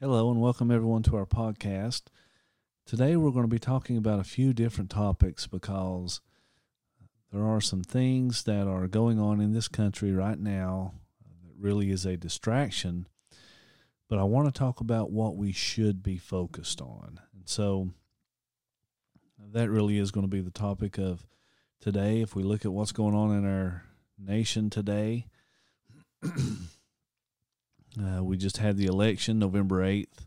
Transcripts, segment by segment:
Hello, and welcome everyone to our podcast. Today, we're going to be talking about a few different topics because there are some things that are going on in this country right now that really is a distraction. But I want to talk about what we should be focused on. And so, that really is going to be the topic of today. If we look at what's going on in our nation today, uh, we just had the election November 8th,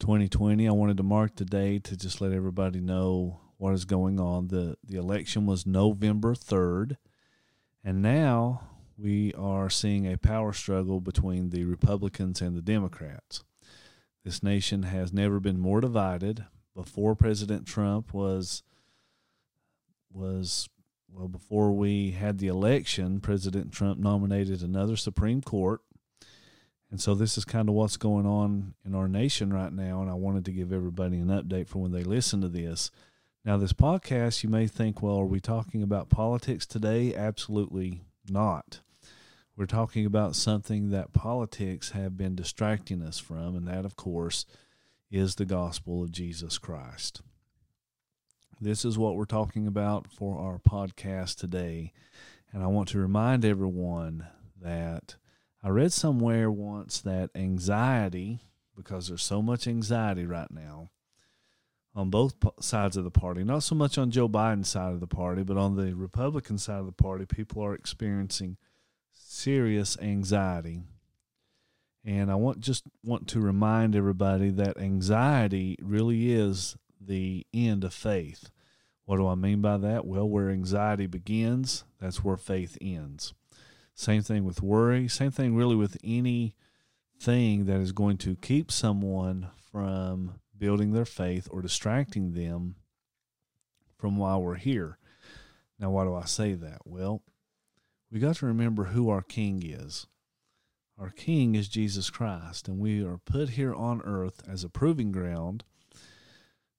2020. I wanted to mark the day to just let everybody know what is going on. The, the election was November 3rd, and now we are seeing a power struggle between the Republicans and the Democrats. This nation has never been more divided. Before President Trump was was well before we had the election, President Trump nominated another Supreme Court and so this is kind of what's going on in our nation right now. And I wanted to give everybody an update for when they listen to this. Now, this podcast, you may think, well, are we talking about politics today? Absolutely not. We're talking about something that politics have been distracting us from, and that, of course, is the gospel of Jesus Christ. This is what we're talking about for our podcast today. And I want to remind everyone that I read somewhere once that anxiety, because there's so much anxiety right now on both sides of the party, not so much on Joe Biden's side of the party, but on the Republican side of the party, people are experiencing serious anxiety. And I want just want to remind everybody that anxiety really is the end of faith. What do I mean by that? Well, where anxiety begins, that's where faith ends. Same thing with worry. Same thing really with any thing that is going to keep someone from building their faith or distracting them from why we're here. Now, why do I say that? Well, we got to remember who our King is. Our King is Jesus Christ, and we are put here on earth as a proving ground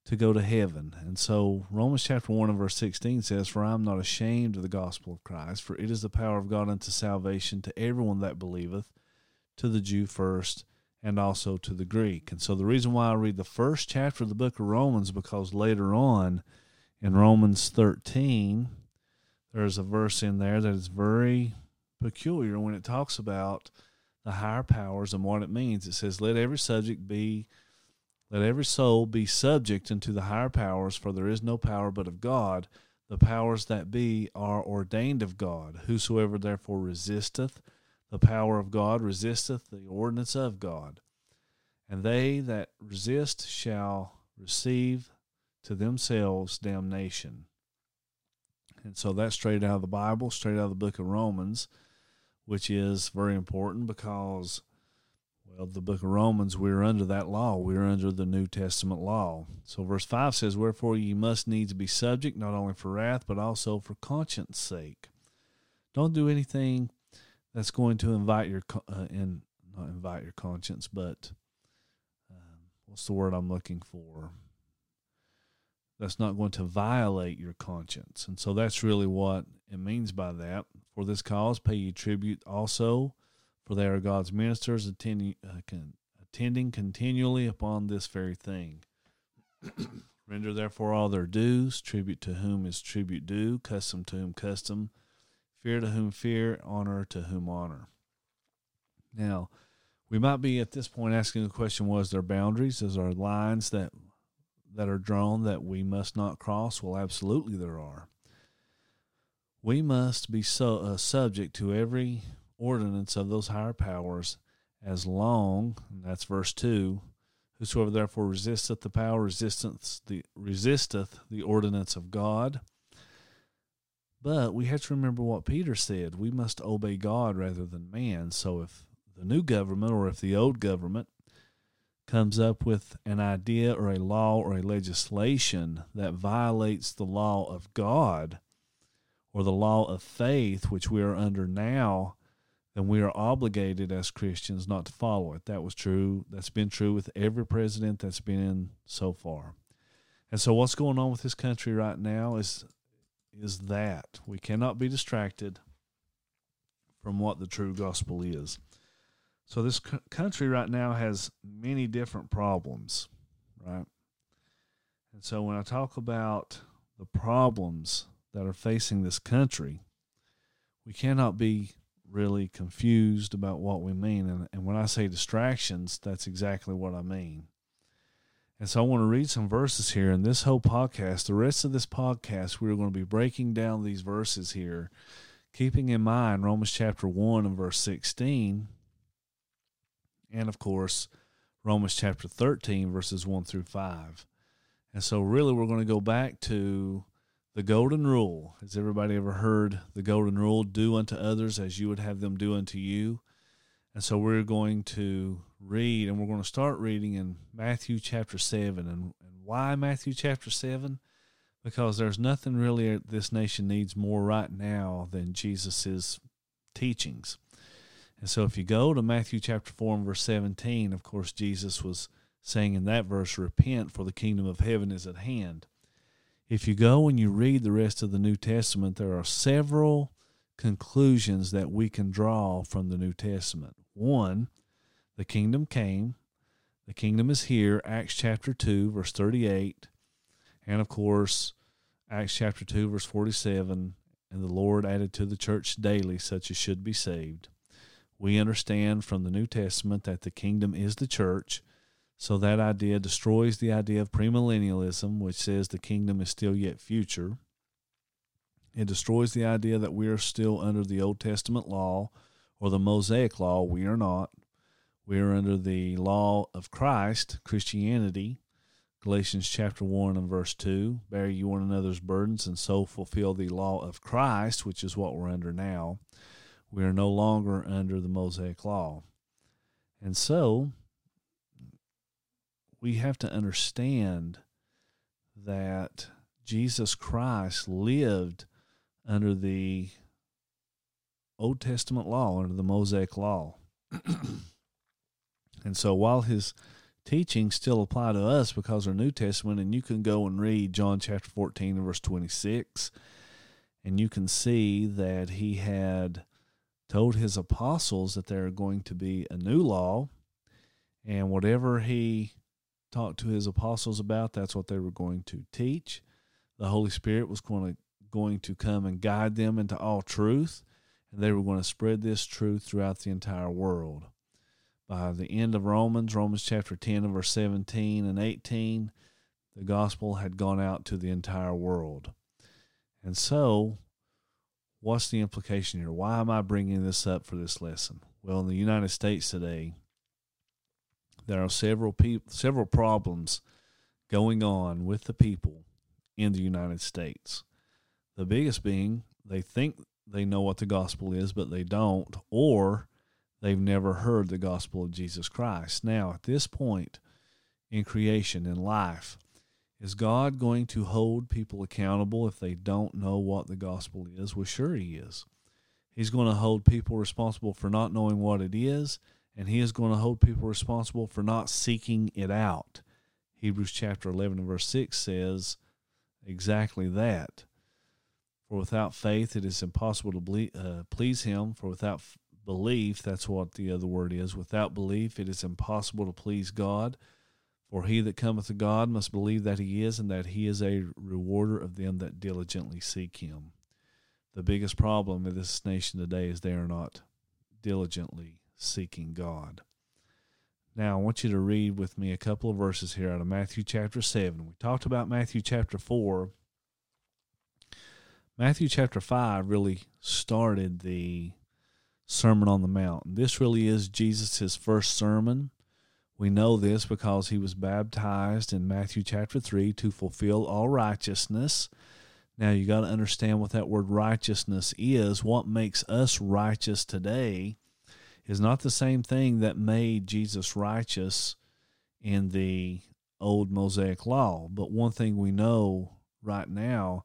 to go to heaven. And so Romans chapter 1 and verse 16 says, For I am not ashamed of the gospel of Christ, for it is the power of God unto salvation to everyone that believeth, to the Jew first, and also to the Greek. And so the reason why I read the first chapter of the book of Romans, because later on in Romans 13, there's a verse in there that is very peculiar when it talks about the higher powers and what it means. It says, Let every subject be let every soul be subject unto the higher powers, for there is no power but of God. The powers that be are ordained of God. Whosoever therefore resisteth the power of God resisteth the ordinance of God. And they that resist shall receive to themselves damnation. And so that's straight out of the Bible, straight out of the book of Romans, which is very important because well, the book of Romans, we're under that law. We're under the New Testament law. So, verse 5 says, Wherefore ye must needs be subject, not only for wrath, but also for conscience sake. Don't do anything that's going to invite your, uh, in, not invite your conscience, but um, what's the word I'm looking for? That's not going to violate your conscience. And so that's really what it means by that. For this cause, pay ye tribute also for they are God's ministers attending, uh, con, attending continually upon this very thing. Render therefore all their dues, tribute to whom is tribute due, custom to whom custom, fear to whom fear, honor to whom honor. Now, we might be at this point asking the question: Was there boundaries? Is there lines that that are drawn that we must not cross? Well, absolutely there are. We must be so uh, subject to every ordinance of those higher powers as long, that's verse 2, whosoever therefore resisteth the power resisteth the, resisteth the ordinance of God. But we have to remember what Peter said. We must obey God rather than man. So if the new government or if the old government comes up with an idea or a law or a legislation that violates the law of God or the law of faith, which we are under now, then we are obligated as Christians not to follow it. That was true. That's been true with every president that's been in so far. And so what's going on with this country right now is is that we cannot be distracted from what the true gospel is. So this c- country right now has many different problems, right? And so when I talk about the problems that are facing this country, we cannot be really confused about what we mean. And, and when I say distractions, that's exactly what I mean. And so I want to read some verses here. In this whole podcast, the rest of this podcast, we're going to be breaking down these verses here, keeping in mind Romans chapter 1 and verse 16, and of course, Romans chapter 13, verses 1 through 5. And so, really, we're going to go back to the golden rule. Has everybody ever heard the golden rule? Do unto others as you would have them do unto you. And so we're going to read, and we're going to start reading in Matthew chapter 7. And, and why Matthew chapter 7? Because there's nothing really this nation needs more right now than Jesus' teachings. And so if you go to Matthew chapter 4 and verse 17, of course, Jesus was saying in that verse, Repent, for the kingdom of heaven is at hand if you go and you read the rest of the New Testament, there are several conclusions that we can draw from the New Testament. One, the kingdom came, the kingdom is here, Acts chapter 2, verse 38, and of course, Acts chapter 2, verse 47, and the Lord added to the church daily such as should be saved. We understand from the New Testament that the kingdom is the church so that idea destroys the idea of premillennialism, which says the kingdom is still yet future. It destroys the idea that we are still under the Old Testament law or the Mosaic law. We are not. We are under the law of Christ, Christianity. Galatians chapter 1 and verse 2 Bear you one another's burdens and so fulfill the law of Christ, which is what we're under now. We are no longer under the Mosaic law. And so, we have to understand that Jesus Christ lived under the Old Testament law, under the Mosaic law. and so while his teachings still apply to us because they're New Testament, and you can go and read John chapter 14 and verse 26, and you can see that he had told his apostles that there are going to be a new law, and whatever he talked to his apostles about. That's what they were going to teach. The Holy Spirit was going to going to come and guide them into all truth, and they were going to spread this truth throughout the entire world. By the end of Romans, Romans chapter 10 and verse 17 and 18, the gospel had gone out to the entire world. And so, what's the implication here? Why am I bringing this up for this lesson? Well, in the United States today, there are several people, several problems going on with the people in the United States. The biggest being they think they know what the gospel is, but they don't, or they've never heard the gospel of Jesus Christ. Now, at this point in creation, in life, is God going to hold people accountable if they don't know what the gospel is? Well, sure, He is. He's going to hold people responsible for not knowing what it is and he is going to hold people responsible for not seeking it out. Hebrews chapter 11 and verse 6 says exactly that. For without faith it is impossible to uh, please him, for without belief, that's what the other word is, without belief it is impossible to please God. For he that cometh to God must believe that he is, and that he is a rewarder of them that diligently seek him. The biggest problem in this nation today is they are not diligently seeking God. Now, I want you to read with me a couple of verses here out of Matthew chapter 7. We talked about Matthew chapter 4. Matthew chapter 5 really started the Sermon on the Mount. This really is Jesus' first sermon. We know this because he was baptized in Matthew chapter 3 to fulfill all righteousness. Now, you got to understand what that word righteousness is. What makes us righteous today is not the same thing that made Jesus righteous in the old Mosaic law. But one thing we know right now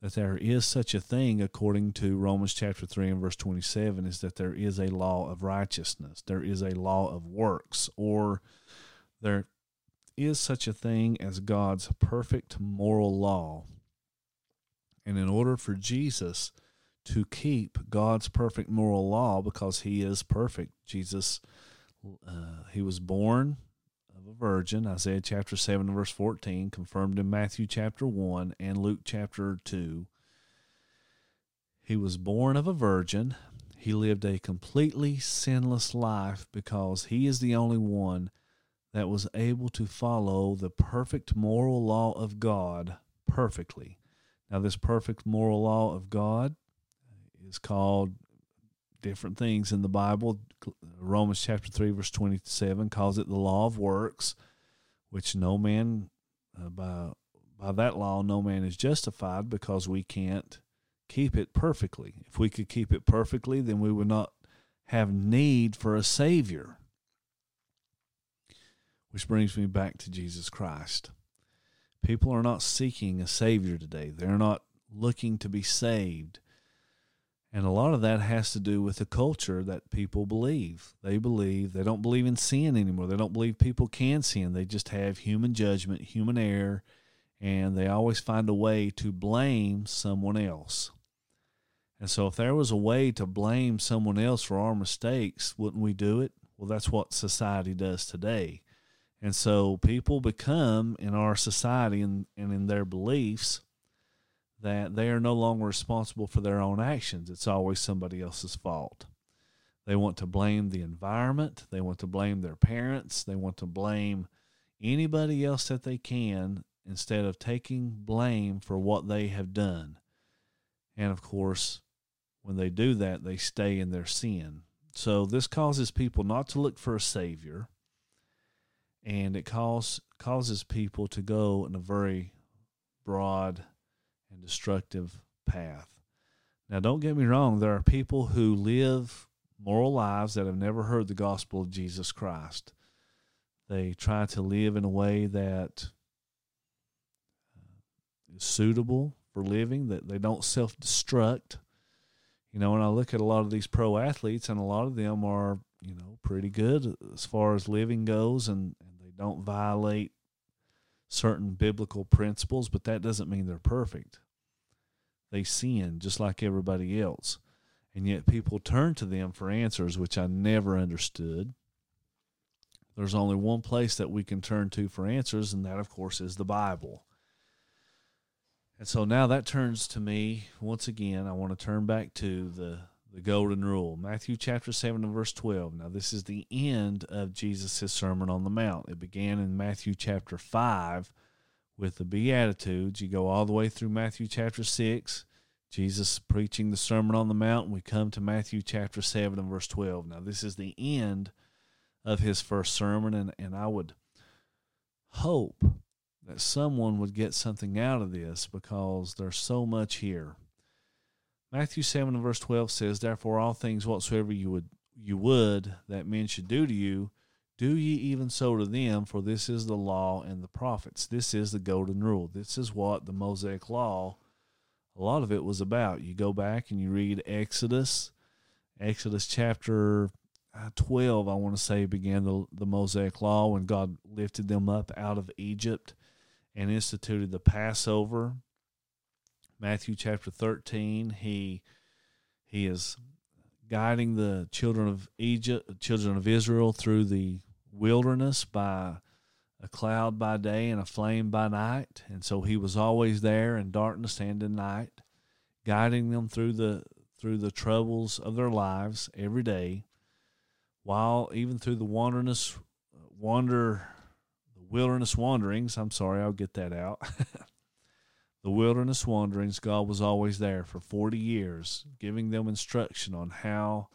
that there is such a thing according to Romans chapter 3 and verse 27 is that there is a law of righteousness. There is a law of works or there is such a thing as God's perfect moral law. And in order for Jesus to keep God's perfect moral law because he is perfect. Jesus uh, he was born of a virgin, Isaiah chapter 7 verse 14, confirmed in Matthew chapter 1 and Luke chapter 2. He was born of a virgin. He lived a completely sinless life because he is the only one that was able to follow the perfect moral law of God perfectly. Now, this perfect moral law of God is called different things in the Bible. Romans chapter 3, verse 27 calls it the law of works, which no man, uh, by, by that law, no man is justified because we can't keep it perfectly. If we could keep it perfectly, then we would not have need for a Savior. Which brings me back to Jesus Christ. People are not seeking a Savior today, they're not looking to be saved. And a lot of that has to do with the culture that people believe. They believe, they don't believe in sin anymore. They don't believe people can sin. They just have human judgment, human error, and they always find a way to blame someone else. And so, if there was a way to blame someone else for our mistakes, wouldn't we do it? Well, that's what society does today. And so people become in our society and, and in their beliefs that they are no longer responsible for their own actions. It's always somebody else's fault. They want to blame the environment, they want to blame their parents, they want to blame anybody else that they can instead of taking blame for what they have done. And of course, when they do that, they stay in their sin. So this causes people not to look for a savior and it cause, causes people to go in a very broad and destructive path. Now, don't get me wrong, there are people who live moral lives that have never heard the gospel of Jesus Christ. They try to live in a way that uh, suitable for living, that they don't self destruct. You know, when I look at a lot of these pro athletes, and a lot of them are, you know, pretty good as far as living goes, and, and, they don't violate certain biblical principles, but that doesn't mean they're perfect. They sin just like everybody else. And yet people turn to them for answers, which I never understood. There's only one place that we can turn to for answers, and that, of course, is the Bible. And so now that turns to me once again. I want to turn back to the the golden rule. Matthew chapter 7 and verse 12. Now, this is the end of Jesus' Sermon on the Mount. It began in Matthew chapter 5 with the Beatitudes. You go all the way through Matthew chapter 6, Jesus preaching the Sermon on the Mount, we come to Matthew chapter 7 and verse 12. Now, this is the end of his first sermon, and, and I would hope that someone would get something out of this because there's so much here. Matthew 7 and verse 12 says, Therefore, all things whatsoever you would, you would that men should do to you, do ye even so to them, for this is the law and the prophets. This is the golden rule. This is what the Mosaic law, a lot of it was about. You go back and you read Exodus, Exodus chapter uh, 12, I want to say, began the, the Mosaic law when God lifted them up out of Egypt and instituted the Passover Matthew chapter 13, he he is guiding the children of Egypt, children of Israel through the wilderness by a cloud by day and a flame by night. And so he was always there in darkness and in night, guiding them through the through the troubles of their lives every day, while even through the wilderness wander the wilderness wanderings, I'm sorry, I'll get that out. the wilderness wanderings, God was always there for 40 years, giving them instruction on how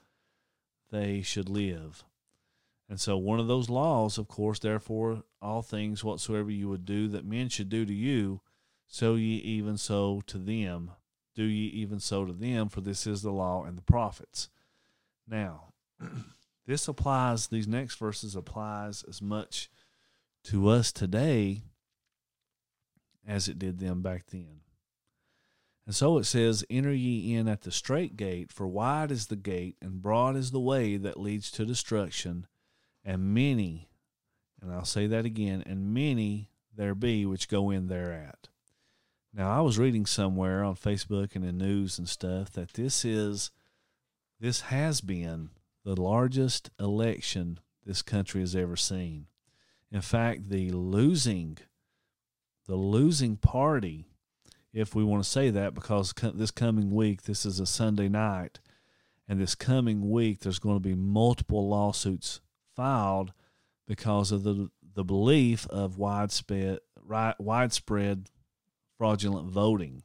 they should live. And so, one of those laws, of course, therefore, all things whatsoever you would do that men should do to you, so ye even so to them. Do ye even so to them, for this is the law and the prophets. Now, this applies, these next verses applies as much to us today as it did them back then. And so it says, Enter ye in at the strait gate, for wide is the gate, and broad is the way that leads to destruction, and many, and I'll say that again, and many there be which go in thereat. Now, I was reading somewhere on Facebook and in news and stuff that this is, this has been the largest election this country has ever seen. In fact, the losing the losing party, if we want to say that, because this coming week, this is a Sunday night, and this coming week, there's going to be multiple lawsuits filed because of the the belief of widespread widespread fraudulent voting.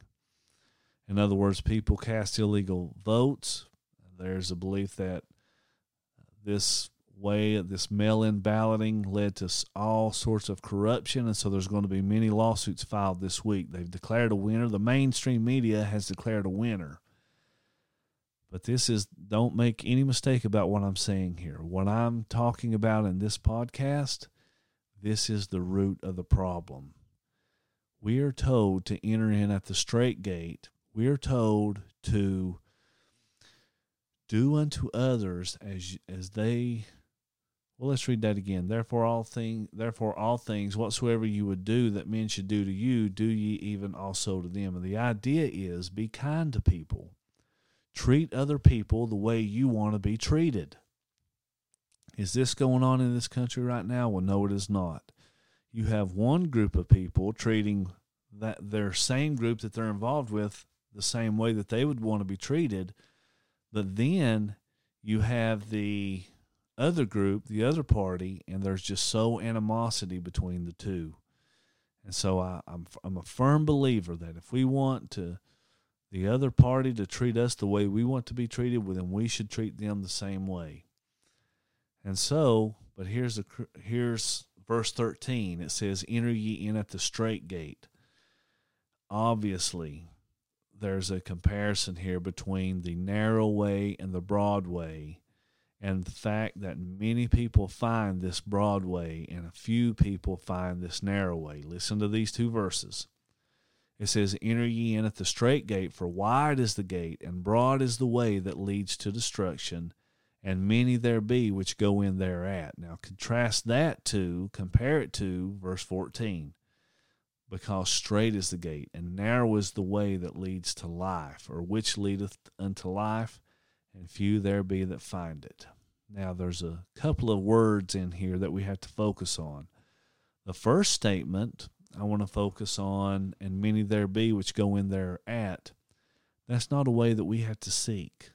In other words, people cast illegal votes. There's a belief that this way, this mail in balloting led to all sorts of corruption, and so there's going to be many lawsuits filed this week. They've declared a winner. The mainstream media has declared a winner. But this is, don't make any mistake about what I'm saying here. What I'm talking about in this podcast, this is the root of the problem. We are told to enter in at the straight gate. We are told to do unto others as as they well let's read that again. Therefore all thing therefore all things whatsoever you would do that men should do to you do ye even also to them. And the idea is be kind to people. Treat other people the way you want to be treated. Is this going on in this country right now? Well no it is not. You have one group of people treating that their same group that they're involved with the same way that they would want to be treated but then you have the other group, the other party, and there's just so animosity between the two. And so I, I'm I'm a firm believer that if we want to the other party to treat us the way we want to be treated, well, then we should treat them the same way. And so, but here's a here's verse 13. It says, "Enter ye in at the straight gate." Obviously, there's a comparison here between the narrow way and the broad way, and the fact that many people find this broad way and a few people find this narrow way. Listen to these two verses. It says, Enter ye in at the straight gate, for wide is the gate, and broad is the way that leads to destruction, and many there be which go in thereat. Now contrast that to, compare it to verse 14 because straight is the gate, and narrow is the way that leads to life, or which leadeth unto life, and few there be that find it. Now, there's a couple of words in here that we have to focus on. The first statement I want to focus on, and many there be which go in there at, that's not a way that we have to seek.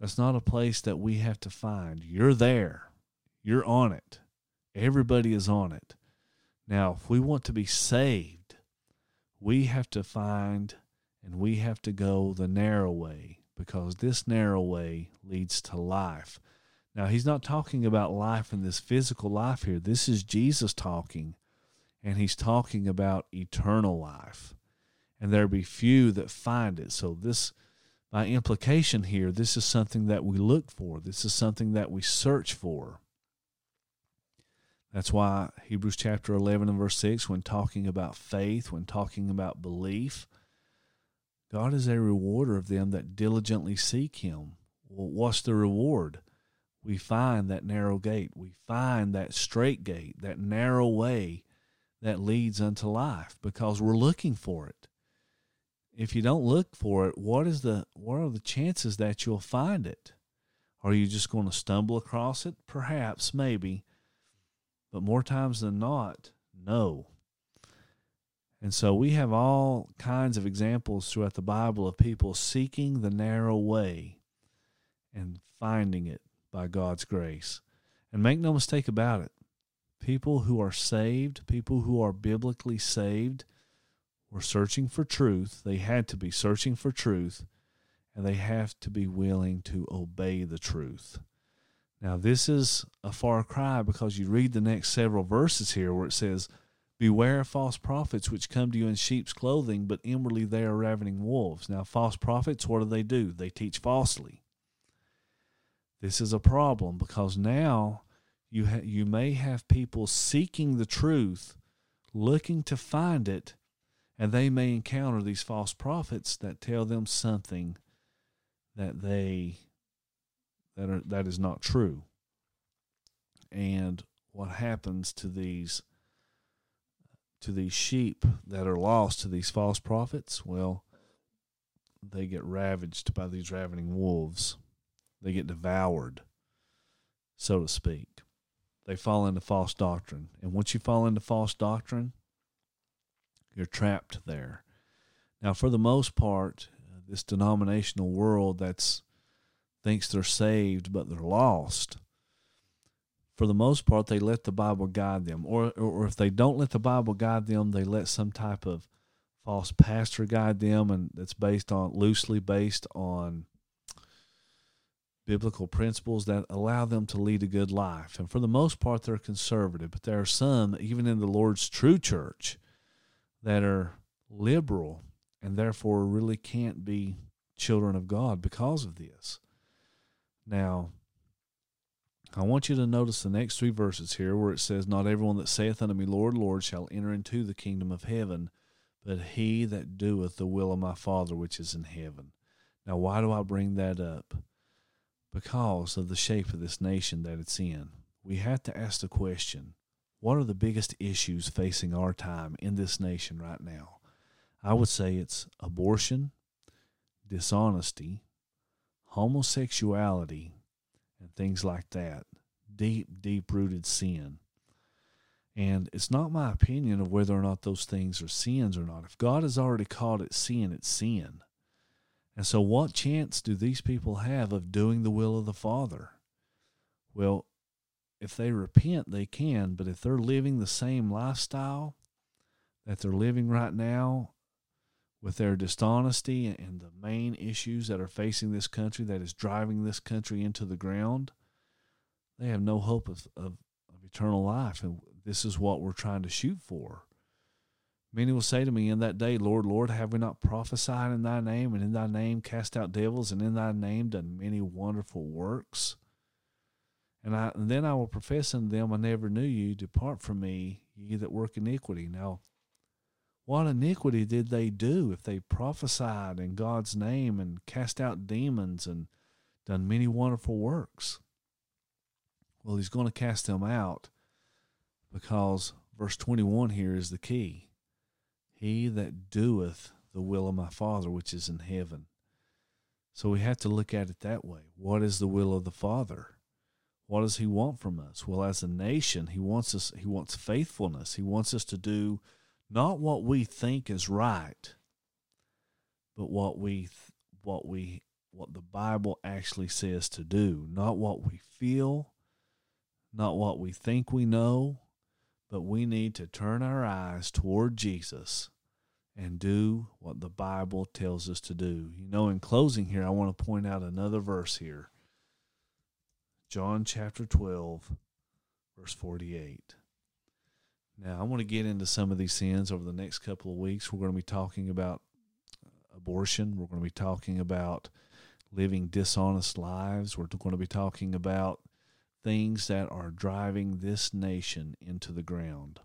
That's not a place that we have to find. You're there, you're on it. Everybody is on it. Now, if we want to be saved, we have to find and we have to go the narrow way because this narrow way leads to life. Now, he's not talking about life in this physical life here. This is Jesus talking, and he's talking about eternal life. And there be few that find it. So, this, by implication here, this is something that we look for, this is something that we search for. That's why Hebrews chapter 11 and verse 6, when talking about faith, when talking about belief, God is a rewarder of them that diligently seek Him. Well, what's the reward? We find that narrow gate. We find that straight gate, that narrow way that leads unto life because we're looking for it. If you don't look for it, what is the what are the chances that you'll find it? Are you just going to stumble across it? Perhaps, maybe but more times than not, no. And so we have all kinds of examples throughout the Bible of people seeking the narrow way and finding it by God's grace. And make no mistake about it, people who are saved, people who are biblically saved, were searching for truth. They had to be searching for truth, and they have to be willing to obey the truth. Now, this is a far cry because you read the next several verses here where it says, Beware of false prophets which come to you in sheep's clothing, but inwardly they are ravening wolves. Now, false prophets, what do they do? They teach falsely. This is a problem because now you ha- you may have people seeking the truth, looking to find it, and they may encounter these false prophets that tell them something that they that are that is not true. And what happens to these to these sheep that are lost to these false prophets? Well, they get ravaged by these ravening wolves. They get devoured. so to speak. They fall into false doctrine. And once you fall into false doctrine, you're trapped there. Now, for the most part, this denominational world that's thinks they're saved but they're lost. For the most part, they let the Bible guide them, or or if they don't let the Bible guide them, they let some type of false pastor guide them, and that's based on loosely based on biblical principles that allow them to lead a good life. And for the most part, they're conservative, but there are some, even in the Lord's true church, that are liberal and therefore really can't be children of God because of this. Now, I want you to notice the next three verses here where it says, Not everyone that saith unto me, Lord, Lord, shall enter into the kingdom of heaven, but he that doeth the will of my Father which is in heaven. Now, why do I bring that up? Because of the shape of this nation that it's in. We have to ask the question what are the biggest issues facing our time in this nation right now? I would say it's abortion, dishonesty, homosexuality, and things like that. Deep, deep rooted sin. And it's not my opinion of whether or not those things are sins or not. If God has already called it sin, it's sin. And so, what chance do these people have of doing the will of the Father? Well, if they repent, they can. But if they're living the same lifestyle that they're living right now, with their dishonesty and the main issues that are facing this country that is driving this country into the ground, they have no hope of, of, of eternal life. And this is what we're trying to shoot for. Many will say to me in that day, Lord, Lord, have we not prophesied in thy name, and in thy name cast out devils, and in thy name done many wonderful works? And, I, and then I will profess unto them, I never knew you. Depart from me, ye that work iniquity. Now, what iniquity did they do if they prophesied in God's name and cast out demons and done many wonderful works? Well, he's going to cast them out because verse 21 here is the key. He that doeth the will of my Father which is in heaven. So we have to look at it that way. What is the will of the Father? What does he want from us? Well, as a nation, he wants us he wants faithfulness. He wants us to do not what we think is right, but what we what we what the Bible actually says to do, not what we feel, not what we think we know, but we need to turn our eyes toward Jesus and do what the Bible tells us to do. You know, in closing here, I want to point out another verse here. John chapter 12, verse 48. Now, I want to get into some of these sins over the next couple of weeks. We're going to be talking about uh, abortion. We're going to be talking about living dishonest lives. We're going to be talking about things that are driving this nation into the ground.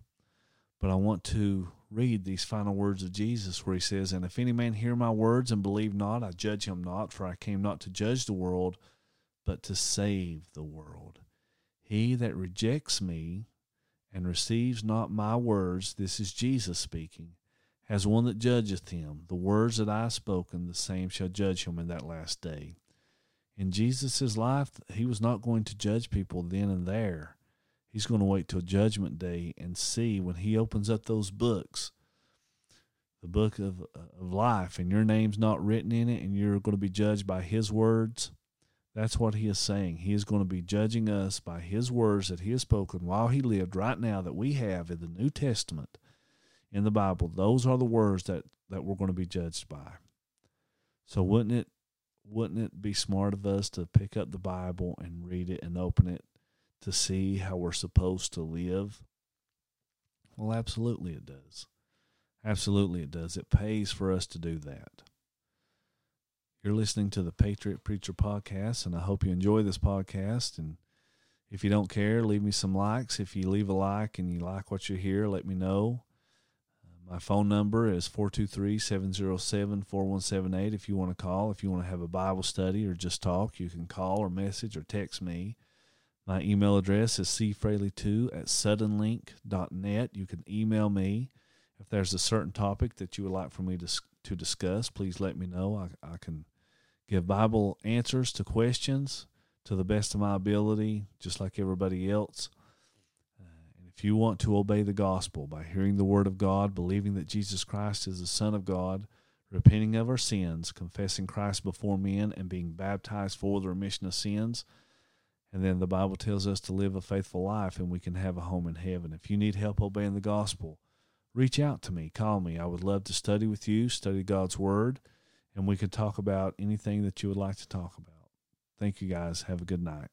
But I want to read these final words of Jesus where he says, And if any man hear my words and believe not, I judge him not, for I came not to judge the world, but to save the world. He that rejects me and receives not my words, this is Jesus speaking, has one that judgeth him. The words that I have spoken, the same shall judge him in that last day. In Jesus' life, he was not going to judge people then and there. He's going to wait till judgment day and see when he opens up those books, the book of, of life, and your name's not written in it, and you're going to be judged by his words that's what he is saying. He is going to be judging us by his words that he has spoken while he lived right now that we have in the New Testament in the Bible. Those are the words that, that we're going to be judged by. So wouldn't it wouldn't it be smart of us to pick up the Bible and read it and open it to see how we're supposed to live? Well, absolutely it does. Absolutely it does. It pays for us to do that. You're listening to the Patriot Preacher podcast, and I hope you enjoy this podcast. And if you don't care, leave me some likes. If you leave a like and you like what you hear, let me know. My phone number is 423 707 4178. If you want to call, if you want to have a Bible study or just talk, you can call or message or text me. My email address is cfraley2 at suddenlink.net. You can email me. If there's a certain topic that you would like for me to, to discuss, please let me know. I, I can give Bible answers to questions to the best of my ability, just like everybody else. Uh, and if you want to obey the gospel by hearing the word of God, believing that Jesus Christ is the Son of God, repenting of our sins, confessing Christ before men, and being baptized for the remission of sins, and then the Bible tells us to live a faithful life and we can have a home in heaven. If you need help obeying the gospel, reach out to me, call me. I would love to study with you, study God's Word, and we could talk about anything that you would like to talk about. Thank you guys. Have a good night.